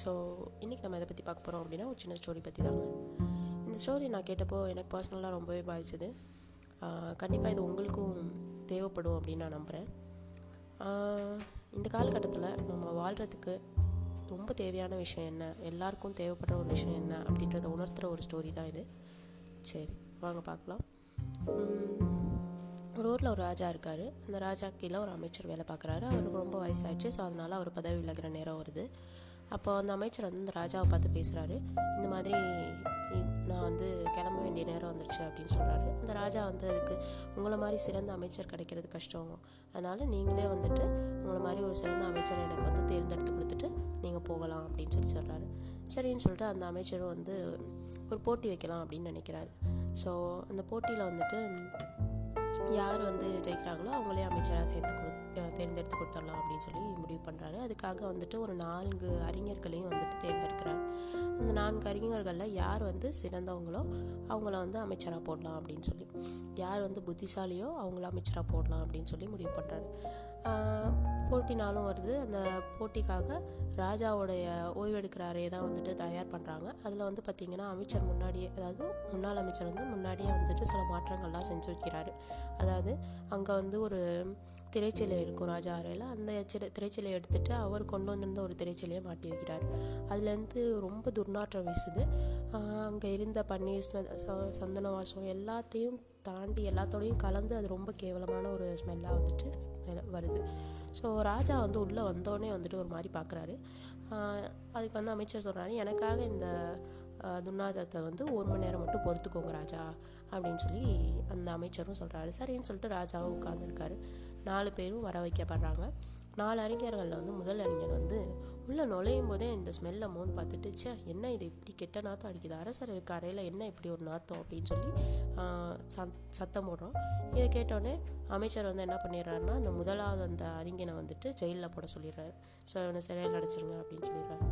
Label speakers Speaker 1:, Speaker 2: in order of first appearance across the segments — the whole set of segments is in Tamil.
Speaker 1: ஸோ இன்றைக்கி நம்ம எதை பற்றி பார்க்க போகிறோம் அப்படின்னா ஒரு சின்ன ஸ்டோரி பற்றி தாங்க இந்த ஸ்டோரி நான் கேட்டப்போ எனக்கு பர்சனலாக ரொம்பவே பாதிச்சது. கண்டிப்பாக இது உங்களுக்கும் தேவைப்படும் அப்படின்னு நான் நம்புகிறேன் இந்த காலகட்டத்தில் நம்ம வாழ்கிறதுக்கு ரொம்ப தேவையான விஷயம் என்ன? எல்லாருக்கும் தேவைப்படுற ஒரு விஷயம் என்ன? அப்படின்றத உணர்த்துகிற ஒரு ஸ்டோரி தான் இது. சரி வாங்க பார்க்கலாம். ஒரு ஊரில் ஒரு ராஜா இருக்கார். அந்த ராஜா கீழே ஒரு அமைச்சர் வேலை பார்க்குறாரு. அவருக்கு ரொம்ப வயசாயிடுச்சு. ஸோ அதனால் அவர் பதவி விலகிற நேரம் வருது. அப்போ அந்த அமைச்சர் வந்து இந்த ராஜாவை பார்த்து பேசுகிறாரு இந்த மாதிரி நான் வந்து கிளம்ப வேண்டிய நேரம் வந்துருச்சு அப்படின்னு சொல்கிறாரு அந்த ராஜா வந்து அதுக்கு உங்களை மாதிரி சிறந்த அமைச்சர் கிடைக்கிறது கஷ்டம். அதனால் நீங்களே வந்துட்டு உங்களை மாதிரி ஒரு சிறந்த அமைச்சர் எனக்கு வந்து தேர்ந்தெடுத்து கொடுத்துட்டு நீங்கள் போகலாம் அப்படின்னு சொல்லி சொல்கிறாரு சரின்னு சொல்லிட்டு அந்த அமைச்சரும் வந்து ஒரு போட்டி வைக்கலாம் அப்படின்னு நினைக்கிறாரு. ஸோ அந்த போட்டியில் வந்துட்டு யார் வந்து ஜெயிக்கிறாங்களோ அவங்களே அமைச்சராக சேர்த்து கொடு தேர்ந்தெடுத்து கொடுத்துடலாம் அப்படின்னு சொல்லி முடிவு பண்ணுறாரு அதுக்காக வந்துட்டு ஒரு நான்கு அறிஞர்களையும் வந்துட்டு தேர்ந்தெடுக்கிறார். அந்த நான்கு அறிஞர்களில் யார் வந்து சிறந்தவங்களோ அவங்கள வந்து அமைச்சராக போடலாம் அப்படின்னு சொல்லி யார் வந்து புத்திசாலியோ அவங்கள அமைச்சராக போடலாம் அப்படின்னு சொல்லி முடிவு பண்ணுறாரு போட்டி நாளும் வருது. அந்த போட்டிக்காக ராஜாவுடைய ஓய்வெடுக்கிற அறையை தான் வந்துட்டு தயார் பண்ணுறாங்க அதில் வந்து பார்த்திங்கன்னா அமைச்சர் முன்னாடியே அதாவது முன்னாள் அமைச்சர் வந்து முன்னாடியே வந்துட்டு சில மாற்றங்கள்லாம் செஞ்சு வைக்கிறாரு. அதாவது அங்கே வந்து ஒரு திரைச்சிலை இருக்கும் ராஜா அறையில். அந்த சிலை திரைச்சிலையை எடுத்துகிட்டு அவர் கொண்டு வந்திருந்த ஒரு திரைச்சிலையை மாட்டி வைக்கிறார். அதுலேருந்து ரொம்ப துர்நாற்றம் வீசுது. அங்கே இருந்த பன்னீர் சந்தன வாசம் எல்லாத்தையும் தாண்டி எல்லாத்தோடையும் கலந்து அது ரொம்ப கேவலமான ஒரு ஸ்மெல்லாக வந்துட்டு வருது. ஸோ ராஜா வந்து உள்ளே வந்தோடனே வந்துட்டு ஒரு மாதிரி பார்க்குறாரு அதுக்கு வந்து அமைச்சர் சொல்கிறாரு எனக்காக இந்த துர்நாதத்தை வந்து ஒரு மணி நேரம் மட்டும் பொறுத்துக்கோங்க ராஜா அப்படின்னு சொல்லி அந்த அமைச்சரும் சொல்கிறாரு சரின்னு சொல்லிட்டு ராஜாவும் உட்காந்துருக்காரு நாலு பேரும் வர வைக்கப்படுறாங்க. நாலு அறிஞர்களில் வந்து முதல் அறிஞர் வந்து உள்ளே நுழையும் போதே இந்த ஸ்மெல்லை மோன் பார்த்துட்டு சே என்ன இது? இப்படி கெட்ட நாத்தம் அடிக்குது. அரசர் இருக்க அறையில் என்ன இப்படி ஒரு நாத்தம்? அப்படின்னு சொல்லி சத்தம் போடுறோம். இதை கேட்டோடனே அமைச்சர் வந்து என்ன பண்ணிடுறாருன்னா அந்த முதலாவது அந்த அறிஞனை வந்துட்டு ஜெயிலில் போட சொல்லிடுறாரு. ஸோ இவனை சிறையில் அடைச்சிருங்க அப்படின்னு சொல்லிடுறாரு.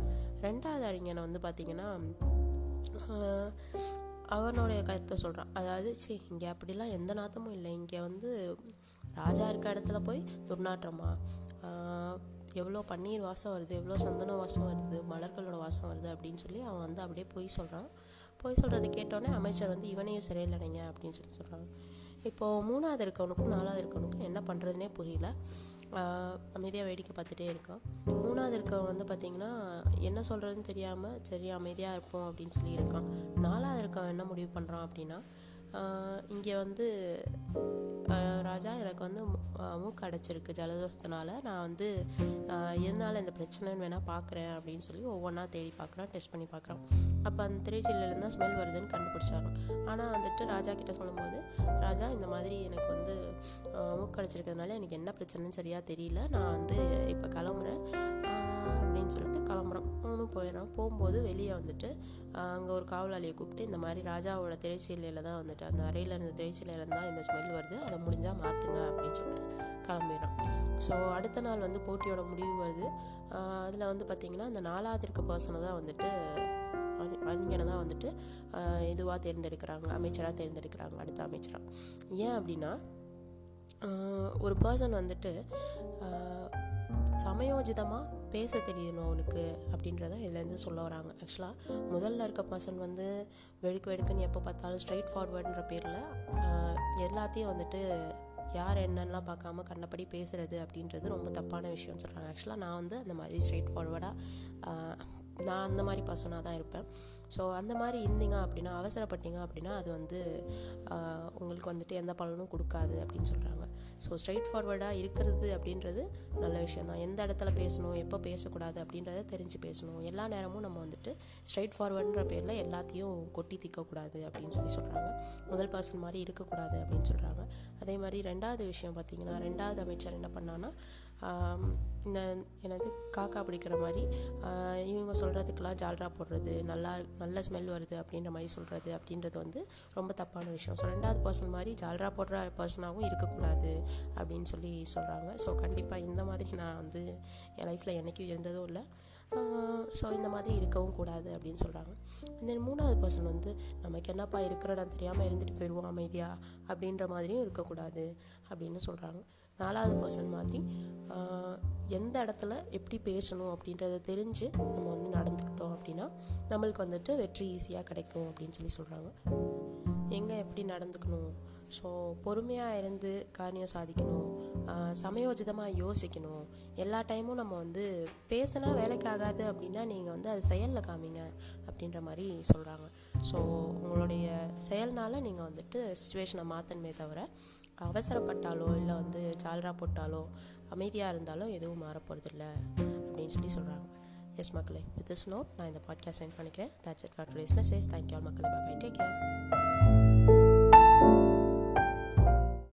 Speaker 1: ரெண்டாவது அறிஞனை வந்து பார்த்திங்கன்னா அவனுடைய கருத்தை சொல்கிறான் அதாவது சரி இங்கே அப்படிலாம் எந்த நாத்தமும் இல்லை. இங்கே வந்து ராஜா இருக்க இடத்துல போய் துர்நாற்றமா? எவ்வளோ பன்னீர் வாசம் வருது எவ்வளோ சந்தன வாசம் வருது மலர்களோட வாசம் வருது அப்படின்னு சொல்லி அவன் வந்து அப்படியே பொய் சொல்கிறான் பொய் சொல்கிறத கேட்டோன்னே அமைச்சர் வந்து இவனையும் சிறையில் அடைங்க அப்படின்னு சொல்லி சொல்கிறாங்க இப்போது மூணாவது இருக்கவனுக்கும் நாலாவது இருக்கவனுக்கும் என்ன பண்ணுறதுனே புரியல. அமைதியாக வேடிக்கை பார்த்துட்டே இருக்கான். மூணாவது இருக்கவன் வந்து பார்த்திங்கன்னா என்ன சொல்கிறதுன்னு தெரியாமல் சரி அமைதியாக இருப்போம் அப்படின்னு சொல்லி இருக்கான். நாலாவது இருக்கவன் என்ன முடிவு பண்ணுறான் அப்படின்னா இங்கே வந்து ராஜா எனக்கு வந்து மூக்கு அடைச்சிருக்கு ஜலதோஷத்தினால. நான் வந்து எதனால் இந்த பிரச்சனைன்னு வேணால் பார்க்குறேன் அப்படின்னு சொல்லி ஒவ்வொன்றா தேடி பார்க்குறான் டெஸ்ட் பண்ணி பார்க்குறான் அப்போ அந்த திரைச்சீலேருந்து தான் ஸ்மெல் வருதுன்னு கண்டுபிடிச்சாங்க. ஆனால் வந்துட்டு ராஜா கிட்ட சொல்லும்போது ராஜா இந்த மாதிரி எனக்கு வந்து மூக்கு அடைச்சிருக்கிறதுனால எனக்கு என்ன பிரச்சனைன்னு சரியாக தெரியல. நான் வந்து இப்போ கிளம்புறேன். அப்படின்னு சொல்லிட்டு கிளம்புறோம். அவனும் போயிடறான் போகும்போது வெளியே வந்துட்டு அங்கே ஒரு காவலாளியை கூப்பிட்டு இந்த மாதிரி ராஜாவோட திரைச்சீலையில் தான் வந்துட்டு அந்த அறையில் இருந்த திரைச்சீலையில் தான் இந்த ஸ்மெல் வருது. அதை முடிஞ்சால் மாற்றுங்க அப்படின்னு சொல்லிட்டு கிளம்பிடுறான் ஸோ அடுத்த நாள் வந்து போட்டியோட முடிவு வருது. அதில் வந்து பார்த்திங்கன்னா அந்த நாலாவது இருக்க பர்சனை தான் வந்துட்டு அறிஞனை தான் வந்துட்டு இதுவாக தேர்ந்தெடுக்கிறாங்க அமைச்சராக தேர்ந்தெடுக்கிறாங்க அடுத்த அமைச்சராக ஏன் அப்படின்னா ஒரு பர்சன் வந்துட்டு சமயோஜிதமாக பேச தெரியணும் அவனுக்கு அப்படின்றத இதுலேருந்து சொல்ல வராங்க. ஆக்சுவலாக முதல்ல இருக்க பர்சன் வந்து வெடுக்கு வெடுக்குன்னு எப்போ பார்த்தாலும் ஸ்ட்ரைட் ஃபார்வர்டுன்ற பேரில் எல்லாத்தையும் வந்துட்டு யார் என்னென்னலாம் பார்க்காம கண்டபடி பேசுகிறது அப்படின்றது ரொம்ப தப்பான விஷயம்னு சொல்கிறாங்க ஆக்சுவலாக நான் வந்து அந்த மாதிரி ஸ்ட்ரைட் ஃபார்வர்டாக நான் அந்த மாதிரி பர்சனாக தான் இருப்பேன். ஸோ அந்த மாதிரி இருந்தீங்க அப்படின்னா அவசரப்பட்டீங்க அப்படின்னா அது வந்து உங்களுக்கு வந்துட்டு எந்த பலனும் கொடுக்காது அப்படின்னு சொல்கிறாங்க ஸோ ஸ்ட்ரைட் ஃபார்வர்டாக இருக்கிறது அப்படின்றது நல்ல விஷயம் தான் எந்த இடத்துல பேசணும் எப்போ பேசக்கூடாது அப்படின்றத தெரிஞ்சு பேசணும். எல்லா நேரமும் நம்ம வந்துட்டு ஸ்ட்ரைட் ஃபார்வர்டுன்ற பேரில் எல்லாத்தையும் கொட்டி திக்கக்கூடாது அப்படின்னு சொல்லி சொல்கிறாங்க முதல் பர்சன் மாதிரி இருக்கக்கூடாது அப்படின்னு சொல்கிறாங்க அதே மாதிரி ரெண்டாவது விஷயம் பார்த்திங்கன்னா ரெண்டாவது அமைச்சர் என்ன பண்ணான்னா இந்த எனது காக்கா பிடிக்கிற மாதிரி இவங்க சொல்கிறதுக்கெல்லாம் ஜால்ரா போடுறது நல்லா நல்ல ஸ்மெல் வருது அப்படின்ற மாதிரி சொல்கிறது அப்படின்றது வந்து ரொம்ப தப்பான விஷயம். ஸோ ரெண்டாவது பர்சன் மாதிரி ஜால்ரா போடுற பர்சனாகவும் இருக்கக்கூடாது அப்படின்னு சொல்லி சொல்கிறாங்க ஸோ கண்டிப்பாக இந்த மாதிரி நான் வந்து என் லைஃப்பில் என்றைக்கும் இருந்ததும் இல்லை. ஸோ இந்த மாதிரி இருக்கவும் கூடாது அப்படின்னு சொல்கிறாங்க தென் மூணாவது பர்சன் வந்து நமக்கு என்னப்பா இருக்கிற இடம் தெரியாமல் இருந்துட்டு போயிடுவோம் அமைதியாக அப்படின்ற மாதிரியும் இருக்கக்கூடாது அப்படின்னு சொல்கிறாங்க நாலாவது பர்சன் மாதிரி எந்த இடத்துல எப்படி பேசணும் அப்படின்றத தெரிஞ்சு நம்ம வந்து நடந்துக்கிட்டோம் அப்படின்னா நம்மளுக்கு வந்துட்டு வெற்றி ஈஸியாக கிடைக்கும் அப்படின்னு சொல்லி சொல்கிறாங்க எங்கே எப்படி நடந்துக்கணும்? ஸோ பொறுமையாக இருந்து காரியம் சாதிக்கணும். சமயோஜிதமாக யோசிக்கணும். எல்லா டைமும் நம்ம வந்து பேசினா வேலைக்கு ஆகாது அப்படின்னா நீங்கள் வந்து அது செயலில் காமிங்க அப்படின்ற மாதிரி சொல்கிறாங்க ஸோ உங்களுடைய செயல்னால் நீங்கள் வந்துட்டு சுச்சுவேஷனை மாற்றணுமே தவிர அவசரப்பட்டாலோ இல்லை வந்து சால்ரா போட்டாலோ அமைதியாக இருந்தாலும் எதுவும் மாற போகிறதில்ல அப்படின்னு சொல்லி சொல்கிறாங்க எஸ் மக்களே வித் திஸ் நோட் நான் இந்த பாட்காஸ்ட் சென்ட் பண்ணிக்கிறேன். That's it for today's message thank you all மக்களே. Bye take care